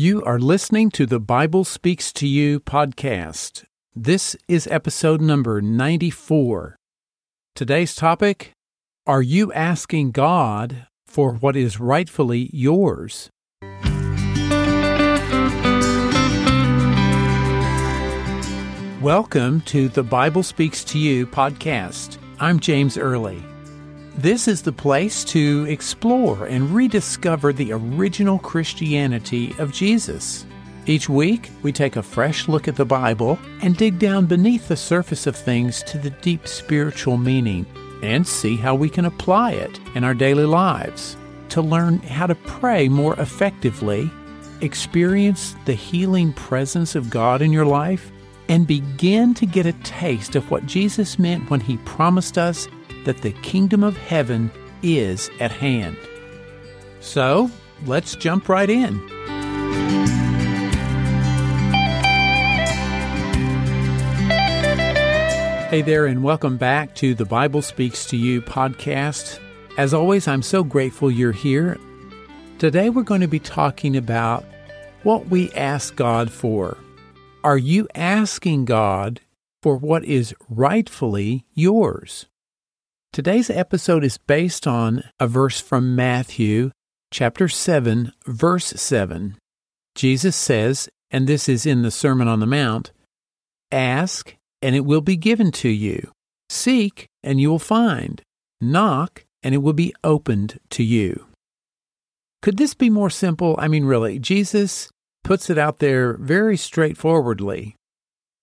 You are listening to the Bible Speaks to You podcast. This is episode number 94. Today's topic Are you asking God for what is rightfully yours? Welcome to the Bible Speaks to You podcast. I'm James Early. This is the place to explore and rediscover the original Christianity of Jesus. Each week, we take a fresh look at the Bible and dig down beneath the surface of things to the deep spiritual meaning and see how we can apply it in our daily lives to learn how to pray more effectively, experience the healing presence of God in your life, and begin to get a taste of what Jesus meant when he promised us that the kingdom of heaven is at hand. So, let's jump right in. Hey there, and welcome back to the Bible Speaks to You podcast. As always, I'm so grateful you're here. Today, we're going to be talking about what we ask God for. Are you asking God for what is rightfully yours? Today's episode is based on a verse from Matthew chapter 7, verse 7. Jesus says, and this is in the Sermon on the Mount, Ask, and it will be given to you. Seek, and you will find. Knock, and it will be opened to you. Could this be more simple? I mean, really, Jesus puts it out there very straightforwardly.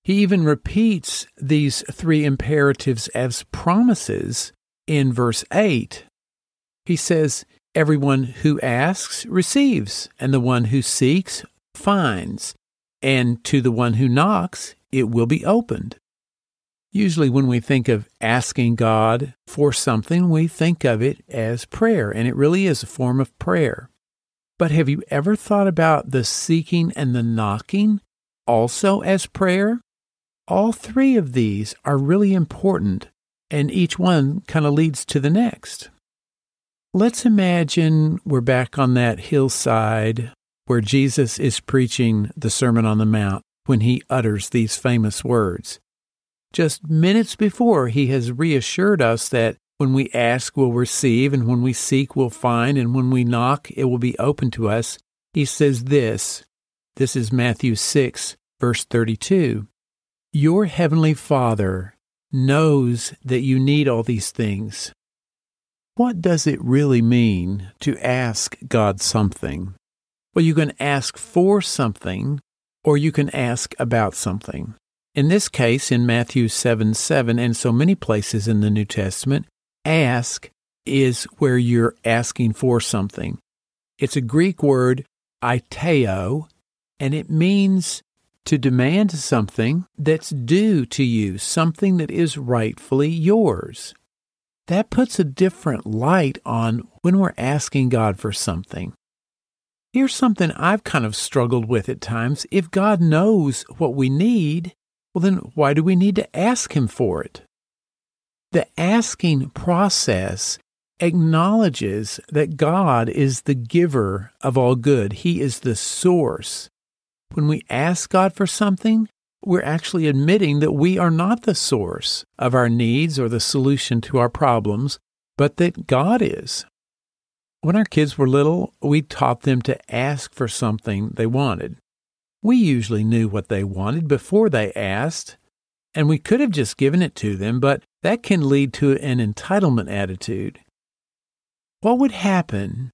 He even repeats these three imperatives as promises in verse 8, he says, Everyone who asks receives, and the one who seeks finds, and to the one who knocks it will be opened. Usually, when we think of asking God for something, we think of it as prayer, and it really is a form of prayer. But have you ever thought about the seeking and the knocking also as prayer? All three of these are really important and each one kind of leads to the next. Let's imagine we're back on that hillside where Jesus is preaching the Sermon on the Mount when he utters these famous words. Just minutes before, he has reassured us that when we ask, we'll receive, and when we seek, we'll find, and when we knock, it will be open to us. He says this. This is Matthew 6, verse 32. Your heavenly Father knows that you need all these things. What does it really mean to ask God something? Well, you can ask for something or you can ask about something. In this case, in Matthew 7 7, and so many places in the New Testament, ask is where you're asking for something. It's a Greek word, aiteo, and it means to demand something that's due to you, something that is rightfully yours. That puts a different light on when we're asking God for something. Here's something I've kind of struggled with at times. If God knows what we need, well, then why do we need to ask Him for it? The asking process acknowledges that God is the giver of all good, He is the source. When we ask God for something, we're actually admitting that we are not the source of our needs or the solution to our problems, but that God is. When our kids were little, we taught them to ask for something they wanted. We usually knew what they wanted before they asked, and we could have just given it to them, but that can lead to an entitlement attitude. What would happen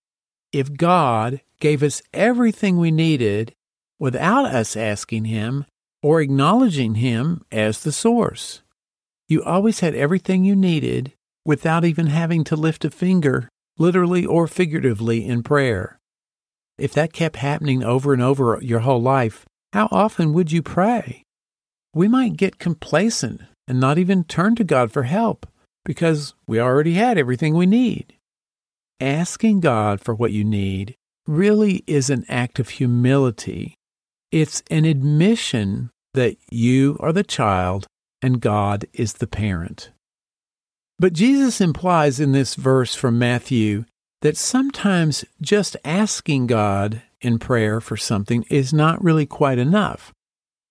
if God gave us everything we needed without us asking Him or acknowledging Him as the source. You always had everything you needed without even having to lift a finger, literally or figuratively, in prayer. If that kept happening over and over your whole life, how often would you pray? We might get complacent and not even turn to God for help because we already had everything we need. Asking God for what you need really is an act of humility it's an admission that you are the child and God is the parent. But Jesus implies in this verse from Matthew that sometimes just asking God in prayer for something is not really quite enough.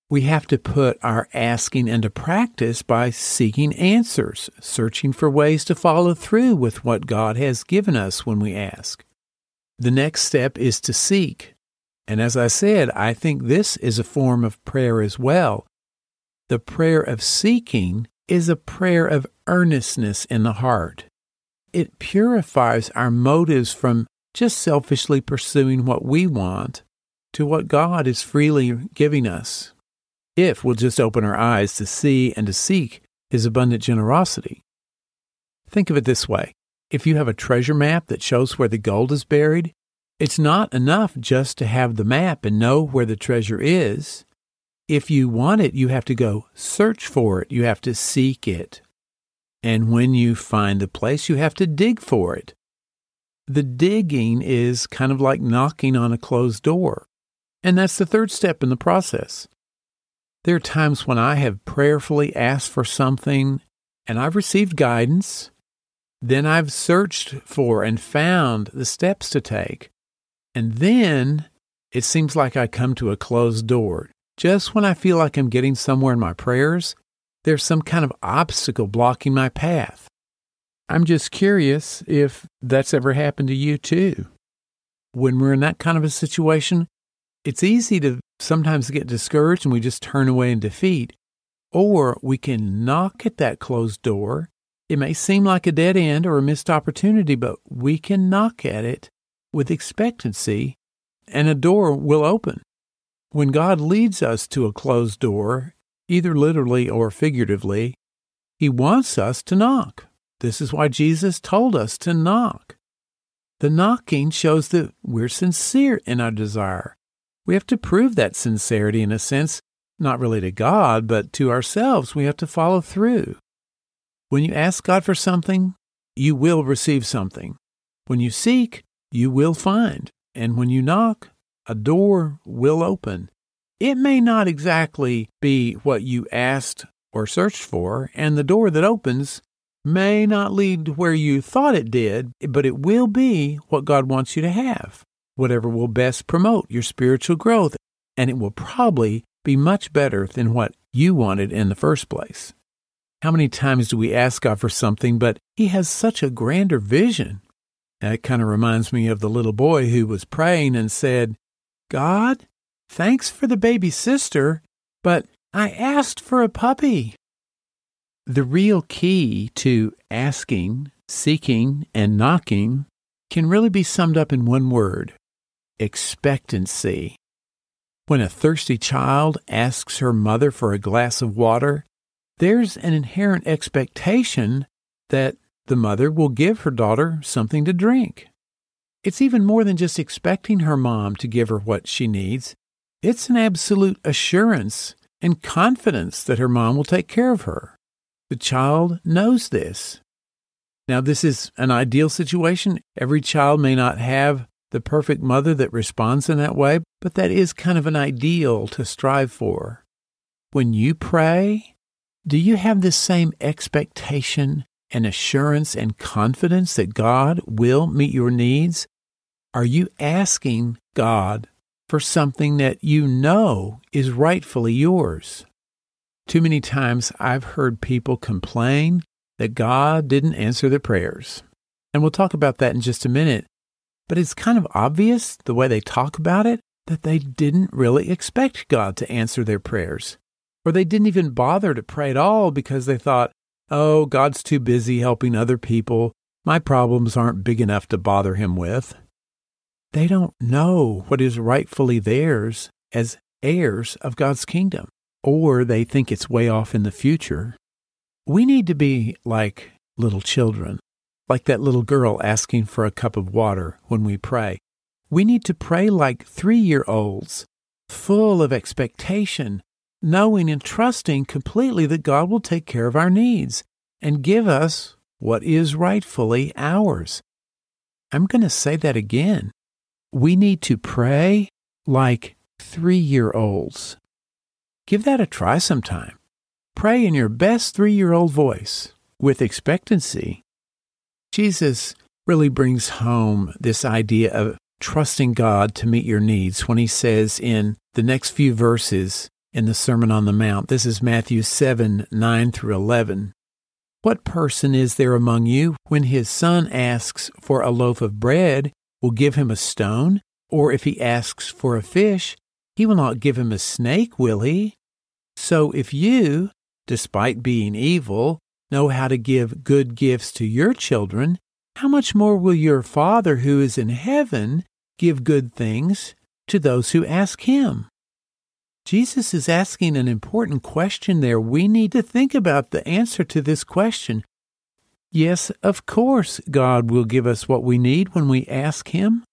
We have to put our asking into practice by seeking answers, searching for ways to follow through with what God has given us when we ask. The next step is to seek. And as I said, I think this is a form of prayer as well. The prayer of seeking is a prayer of earnestness in the heart. It purifies our motives from just selfishly pursuing what we want to what God is freely giving us if we'll just open our eyes to see and to seek His abundant generosity. Think of it this way if you have a treasure map that shows where the gold is buried, it's not enough just to have the map and know where the treasure is. If you want it, you have to go search for it, you have to seek it. And when you find the place, you have to dig for it. The digging is kind of like knocking on a closed door. And that's the third step in the process. There are times when I have prayerfully asked for something and I've received guidance. Then I've searched for and found the steps to take. And then it seems like I come to a closed door. Just when I feel like I'm getting somewhere in my prayers, there's some kind of obstacle blocking my path. I'm just curious if that's ever happened to you too. When we're in that kind of a situation, it's easy to sometimes get discouraged and we just turn away in defeat. Or we can knock at that closed door. It may seem like a dead end or a missed opportunity, but we can knock at it with expectancy and a door will open. When God leads us to a closed door, either literally or figuratively, He wants us to knock. This is why Jesus told us to knock. The knocking shows that we're sincere in our desire. We have to prove that sincerity in a sense, not really to God, but to ourselves. We have to follow through. When you ask God for something, you will receive something. When you seek, you will find. And when you knock, a door will open. It may not exactly be what you asked or searched for, and the door that opens may not lead to where you thought it did, but it will be what God wants you to have, whatever will best promote your spiritual growth, and it will probably be much better than what you wanted in the first place. How many times do we ask God for something, but He has such a grander vision? That kind of reminds me of the little boy who was praying and said, God, Thanks for the baby sister, but I asked for a puppy. The real key to asking, seeking, and knocking can really be summed up in one word expectancy. When a thirsty child asks her mother for a glass of water, there's an inherent expectation that the mother will give her daughter something to drink. It's even more than just expecting her mom to give her what she needs. It's an absolute assurance and confidence that her mom will take care of her. The child knows this. Now, this is an ideal situation. Every child may not have the perfect mother that responds in that way, but that is kind of an ideal to strive for. When you pray, do you have the same expectation and assurance and confidence that God will meet your needs? Are you asking God for something that you know is rightfully yours. Too many times I've heard people complain that God didn't answer their prayers. And we'll talk about that in just a minute. But it's kind of obvious the way they talk about it that they didn't really expect God to answer their prayers. Or they didn't even bother to pray at all because they thought, oh, God's too busy helping other people. My problems aren't big enough to bother him with. They don't know what is rightfully theirs as heirs of God's kingdom, or they think it's way off in the future. We need to be like little children, like that little girl asking for a cup of water when we pray. We need to pray like three year olds, full of expectation, knowing and trusting completely that God will take care of our needs and give us what is rightfully ours. I'm going to say that again we need to pray like three year olds. Give that a try sometime. Pray in your best three year old voice with expectancy. Jesus really brings home this idea of trusting God to meet your needs when he says in the next few verses in the Sermon on the Mount, this is Matthew 7 9 through 11. What person is there among you when his son asks for a loaf of bread, will give him a stone? Or if he asks for a fish, he will not give him a snake, will he? So if you, despite being evil, know how to give good gifts to your children, how much more will your Father who is in heaven give good things to those who ask him? Jesus is asking an important question there. We need to think about the answer to this question. Yes, of course, God will give us what we need when we ask Him.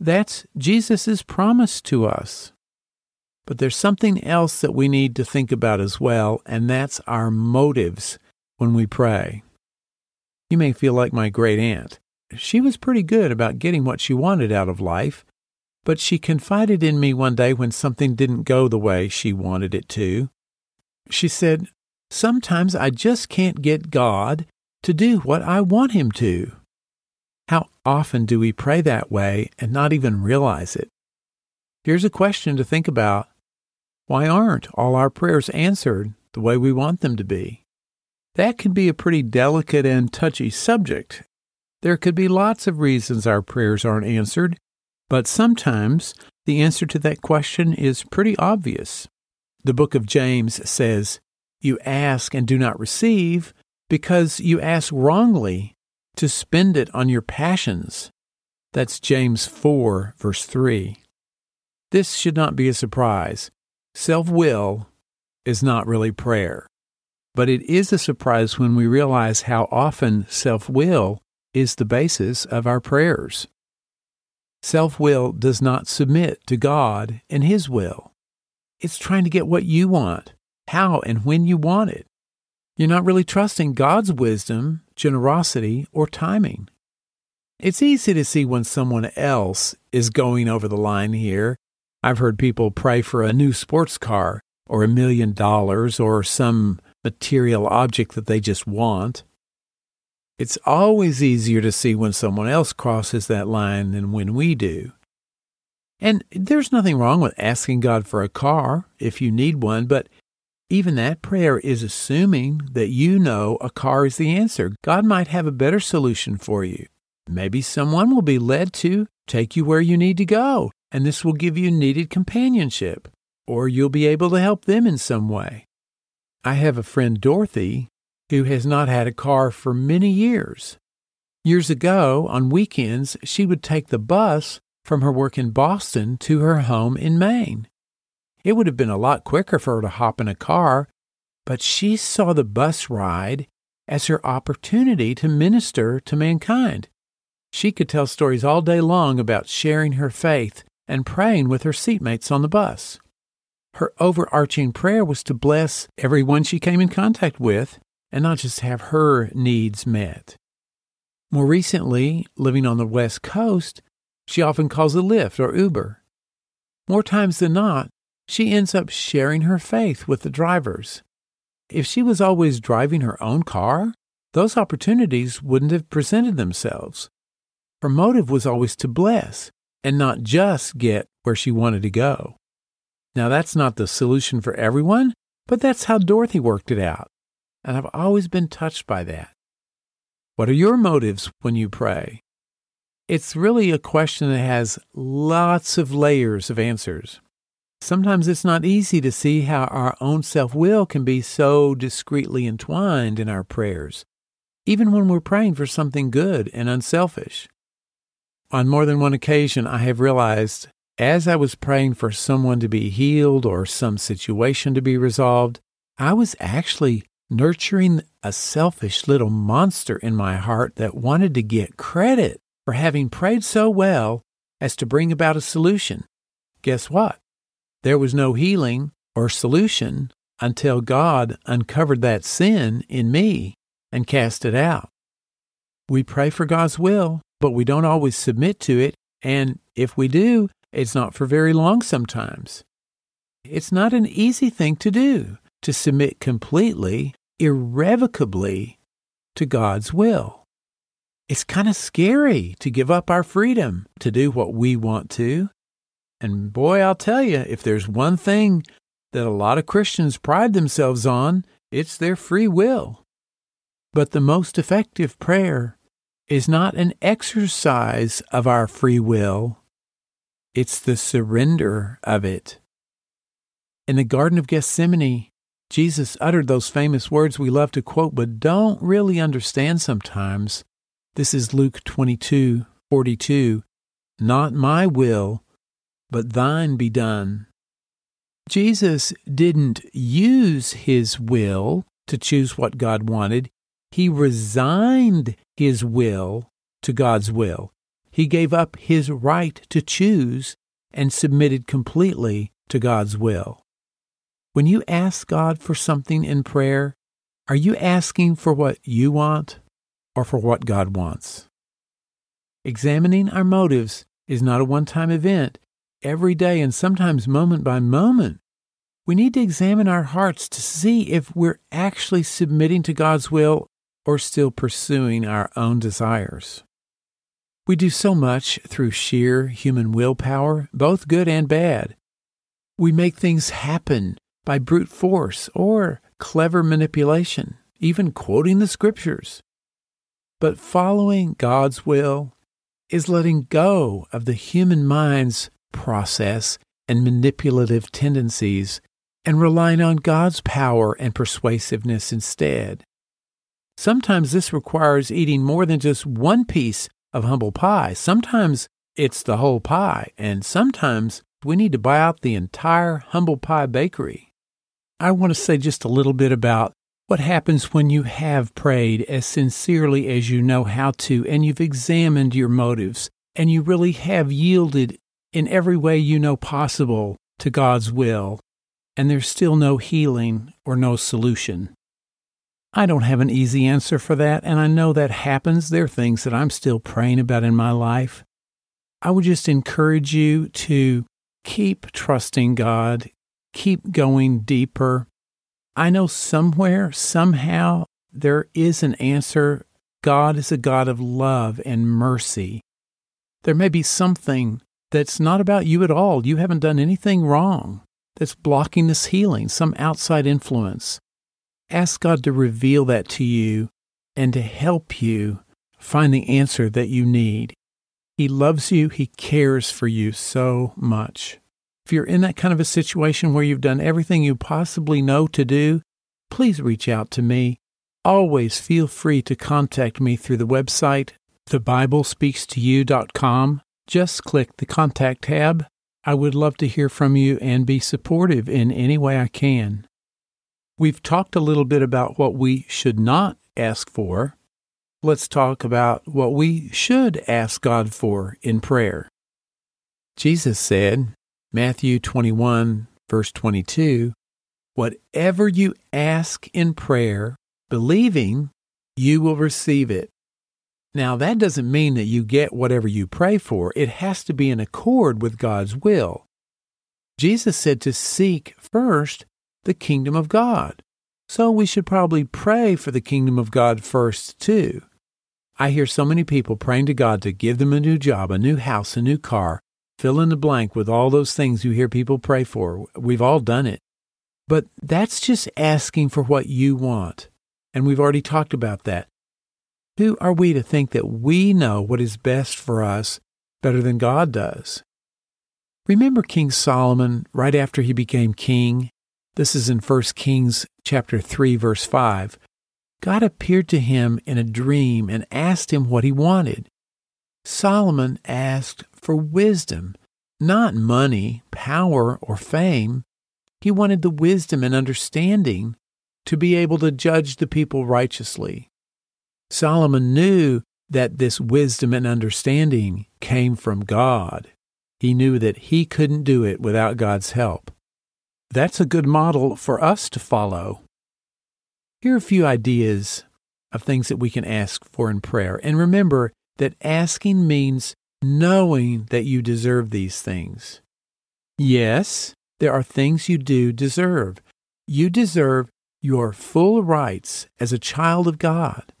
That's Jesus' promise to us. But there's something else that we need to think about as well, and that's our motives when we pray. You may feel like my great aunt. She was pretty good about getting what she wanted out of life, but she confided in me one day when something didn't go the way she wanted it to. She said, Sometimes I just can't get God to do what I want Him to. How often do we pray that way and not even realize it? Here's a question to think about Why aren't all our prayers answered the way we want them to be? That can be a pretty delicate and touchy subject. There could be lots of reasons our prayers aren't answered, but sometimes the answer to that question is pretty obvious. The book of James says, You ask and do not receive because you ask wrongly to spend it on your passions. That's James 4, verse 3. This should not be a surprise. Self will is not really prayer. But it is a surprise when we realize how often self will is the basis of our prayers. Self will does not submit to God and His will. It's trying to get what you want, how and when you want it. You're not really trusting God's wisdom, generosity, or timing. It's easy to see when someone else is going over the line here. I've heard people pray for a new sports car or a million dollars or some material object that they just want. It's always easier to see when someone else crosses that line than when we do. And there's nothing wrong with asking God for a car if you need one, but even that prayer is assuming that you know a car is the answer. God might have a better solution for you. Maybe someone will be led to take you where you need to go, and this will give you needed companionship, or you'll be able to help them in some way. I have a friend, Dorothy, who has not had a car for many years. Years ago, on weekends, she would take the bus from her work in Boston to her home in Maine. It would have been a lot quicker for her to hop in a car, but she saw the bus ride as her opportunity to minister to mankind. She could tell stories all day long about sharing her faith and praying with her seatmates on the bus. Her overarching prayer was to bless everyone she came in contact with and not just have her needs met. More recently, living on the West Coast, she often calls a Lyft or Uber. More times than not, she ends up sharing her faith with the drivers. If she was always driving her own car, those opportunities wouldn't have presented themselves. Her motive was always to bless and not just get where she wanted to go. Now, that's not the solution for everyone, but that's how Dorothy worked it out. And I've always been touched by that. What are your motives when you pray? It's really a question that has lots of layers of answers. Sometimes it's not easy to see how our own self will can be so discreetly entwined in our prayers, even when we're praying for something good and unselfish. On more than one occasion, I have realized as I was praying for someone to be healed or some situation to be resolved, I was actually nurturing a selfish little monster in my heart that wanted to get credit for having prayed so well as to bring about a solution. Guess what? There was no healing or solution until God uncovered that sin in me and cast it out. We pray for God's will, but we don't always submit to it. And if we do, it's not for very long sometimes. It's not an easy thing to do to submit completely, irrevocably to God's will. it's kind of scary to give up our freedom to do what we want to. And boy, I'll tell you, if there's one thing that a lot of Christians pride themselves on, it's their free will. But the most effective prayer is not an exercise of our free will, it's the surrender of it. In the Garden of Gethsemane, Jesus uttered those famous words we love to quote but don't really understand sometimes. This is Luke 22 42. Not my will, but thine be done. Jesus didn't use his will to choose what God wanted. He resigned his will to God's will. He gave up his right to choose and submitted completely to God's will. When you ask God for something in prayer, are you asking for what you want or for what God wants? Examining our motives is not a one time event. Every day and sometimes moment by moment, we need to examine our hearts to see if we're actually submitting to God's will or still pursuing our own desires. We do so much through sheer human willpower, both good and bad. We make things happen by brute force or clever manipulation, even quoting the scriptures. But following God's will is letting go of the human mind's process and manipulative tendencies and relying on God's power and persuasiveness instead. Sometimes this requires eating more than just one piece of humble pie. Sometimes it's the whole pie, and sometimes we need to buy out the entire humble pie bakery. I want to say just a little bit about what happens when you have prayed as sincerely as you know how to, and you've examined your motives, and you really have yielded in every way you know possible to God's will, and there's still no healing or no solution. I don't have an easy answer for that, and I know that happens. There are things that I'm still praying about in my life. I would just encourage you to keep trusting God, keep going deeper. I know somewhere, somehow, there is an answer. God is a God of love and mercy. There may be something that's not about you at all. You haven't done anything wrong that's blocking this healing, some outside influence. Ask God to reveal that to you and to help you find the answer that you need. He loves you, He cares for you so much. If you're in that kind of a situation where you've done everything you possibly know to do, please reach out to me. Always feel free to contact me through the website, thebiblespeakstoyou.com. Just click the contact tab. I would love to hear from you and be supportive in any way I can. We've talked a little bit about what we should not ask for. Let's talk about what we should ask God for in prayer. Jesus said, Matthew 21, verse 22, Whatever you ask in prayer, believing, you will receive it. Now, that doesn't mean that you get whatever you pray for. It has to be in accord with God's will. Jesus said to seek first the kingdom of God. So we should probably pray for the kingdom of God first, too. I hear so many people praying to God to give them a new job, a new house, a new car. Fill in the blank with all those things you hear people pray for. We've all done it. But that's just asking for what you want. And we've already talked about that. Who are we to think that we know what is best for us better than God does? Remember King Solomon right after he became king? This is in 1 Kings chapter 3 verse 5. God appeared to him in a dream and asked him what he wanted. Solomon asked for wisdom, not money, power, or fame. He wanted the wisdom and understanding to be able to judge the people righteously. Solomon knew that this wisdom and understanding came from God. He knew that he couldn't do it without God's help. That's a good model for us to follow. Here are a few ideas of things that we can ask for in prayer. And remember that asking means knowing that you deserve these things. Yes, there are things you do deserve. You deserve your full rights as a child of God.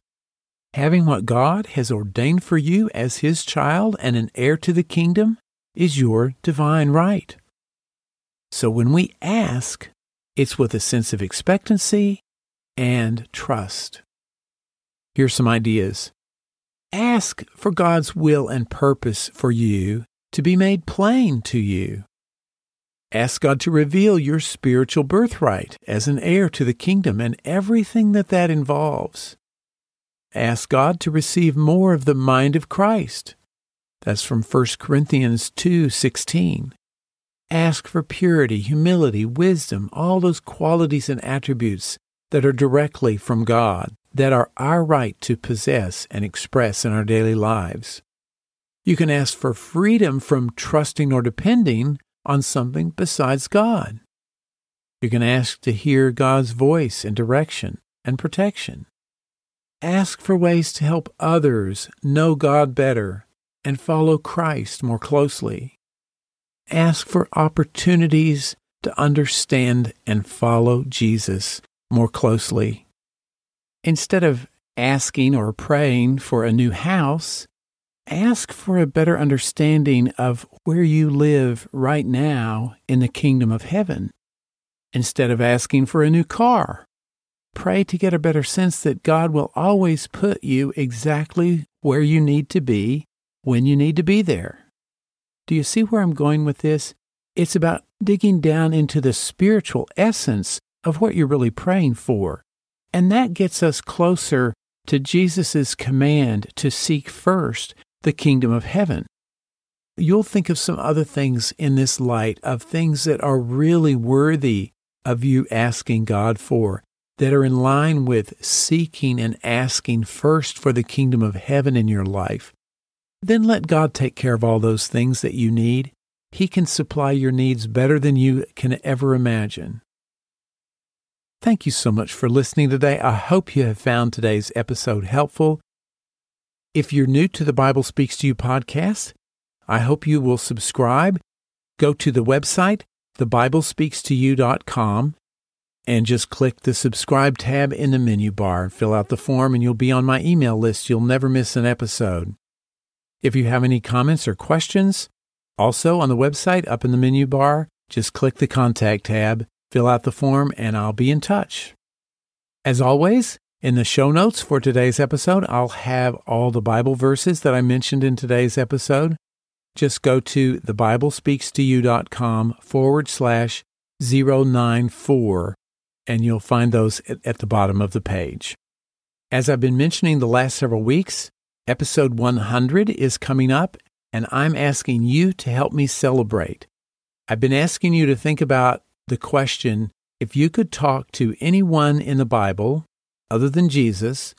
Having what God has ordained for you as His child and an heir to the kingdom is your divine right. So when we ask, it's with a sense of expectancy and trust. Here's some ideas. Ask for God's will and purpose for you to be made plain to you. Ask God to reveal your spiritual birthright as an heir to the kingdom and everything that that involves. Ask God to receive more of the mind of Christ. That's from 1 Corinthians 2:16. Ask for purity, humility, wisdom, all those qualities and attributes that are directly from God, that are our right to possess and express in our daily lives. You can ask for freedom from trusting or depending on something besides God. You can ask to hear God's voice and direction and protection. Ask for ways to help others know God better and follow Christ more closely. Ask for opportunities to understand and follow Jesus more closely. Instead of asking or praying for a new house, ask for a better understanding of where you live right now in the kingdom of heaven. Instead of asking for a new car, pray to get a better sense that God will always put you exactly where you need to be when you need to be there. Do you see where I'm going with this? It's about digging down into the spiritual essence of what you're really praying for. And that gets us closer to Jesus' command to seek first the kingdom of heaven. You'll think of some other things in this light of things that are really worthy of you asking God for, that are in line with seeking and asking first for the kingdom of heaven in your life. Then let God take care of all those things that you need. He can supply your needs better than you can ever imagine. Thank you so much for listening today. I hope you have found today's episode helpful. If you're new to the Bible Speaks to You podcast, I hope you will subscribe. Go to the website, thebiblespeakstoyou.com, and just click the subscribe tab in the menu bar. Fill out the form, and you'll be on my email list. You'll never miss an episode. If you have any comments or questions, also on the website up in the menu bar, just click the contact tab, fill out the form, and I'll be in touch. As always, in the show notes for today's episode, I'll have all the Bible verses that I mentioned in today's episode. Just go to thebiblespeakstoyou.com forward slash 094 and you'll find those at the bottom of the page. As I've been mentioning the last several weeks, episode 100 is coming up, and I'm asking you to help me celebrate. I've been asking you to think about the question if you could talk to anyone in the Bible other than Jesus,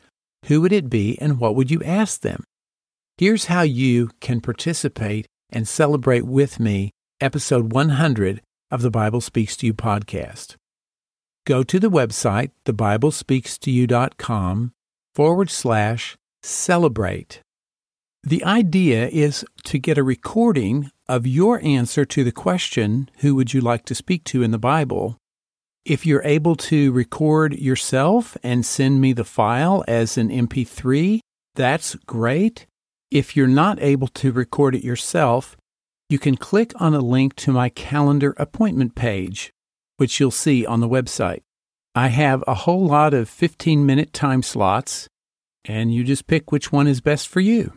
who would it be and what would you ask them? Here's how you can participate and celebrate with me episode 100 of the Bible Speaks to You podcast. Go to the website, thebiblespeakstoyou.com forward slash celebrate. The idea is to get a recording of your answer to the question, Who would you like to speak to in the Bible? If you're able to record yourself and send me the file as an MP3, that's great. If you're not able to record it yourself, you can click on a link to my calendar appointment page, which you'll see on the website. I have a whole lot of 15 minute time slots, and you just pick which one is best for you.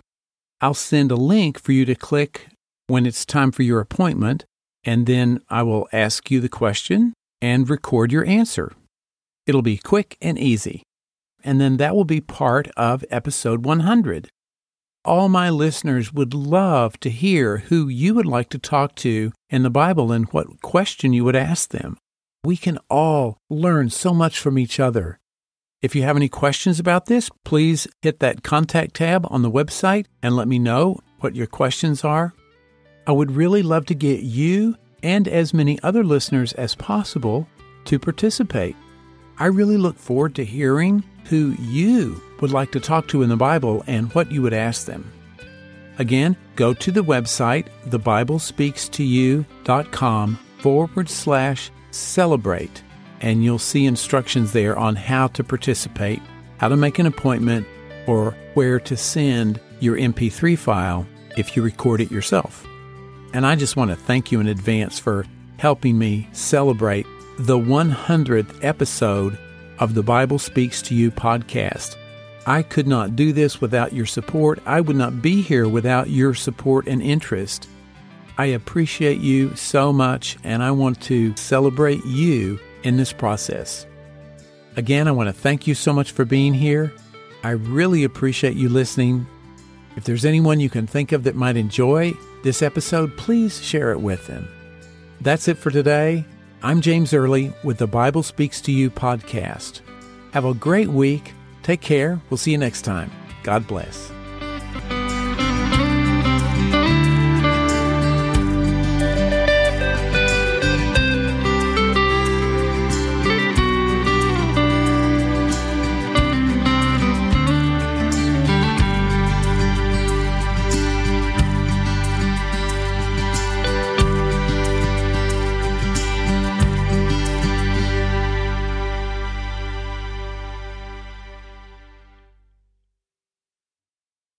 I'll send a link for you to click when it's time for your appointment, and then I will ask you the question and record your answer. It'll be quick and easy. And then that will be part of episode 100. All my listeners would love to hear who you would like to talk to in the Bible and what question you would ask them. We can all learn so much from each other. If you have any questions about this, please hit that contact tab on the website and let me know what your questions are. I would really love to get you and as many other listeners as possible to participate. I really look forward to hearing who you would like to talk to in the Bible and what you would ask them. Again, go to the website, thebiblespeakstoyou.com forward slash celebrate, and you'll see instructions there on how to participate, how to make an appointment, or where to send your MP3 file if you record it yourself. And I just want to thank you in advance for helping me celebrate the 100th episode of the Bible Speaks to You podcast. I could not do this without your support. I would not be here without your support and interest. I appreciate you so much, and I want to celebrate you in this process. Again, I want to thank you so much for being here. I really appreciate you listening. If there's anyone you can think of that might enjoy this episode, please share it with them. That's it for today. I'm James Early with the Bible Speaks to You podcast. Have a great week. Take care. We'll see you next time. God bless.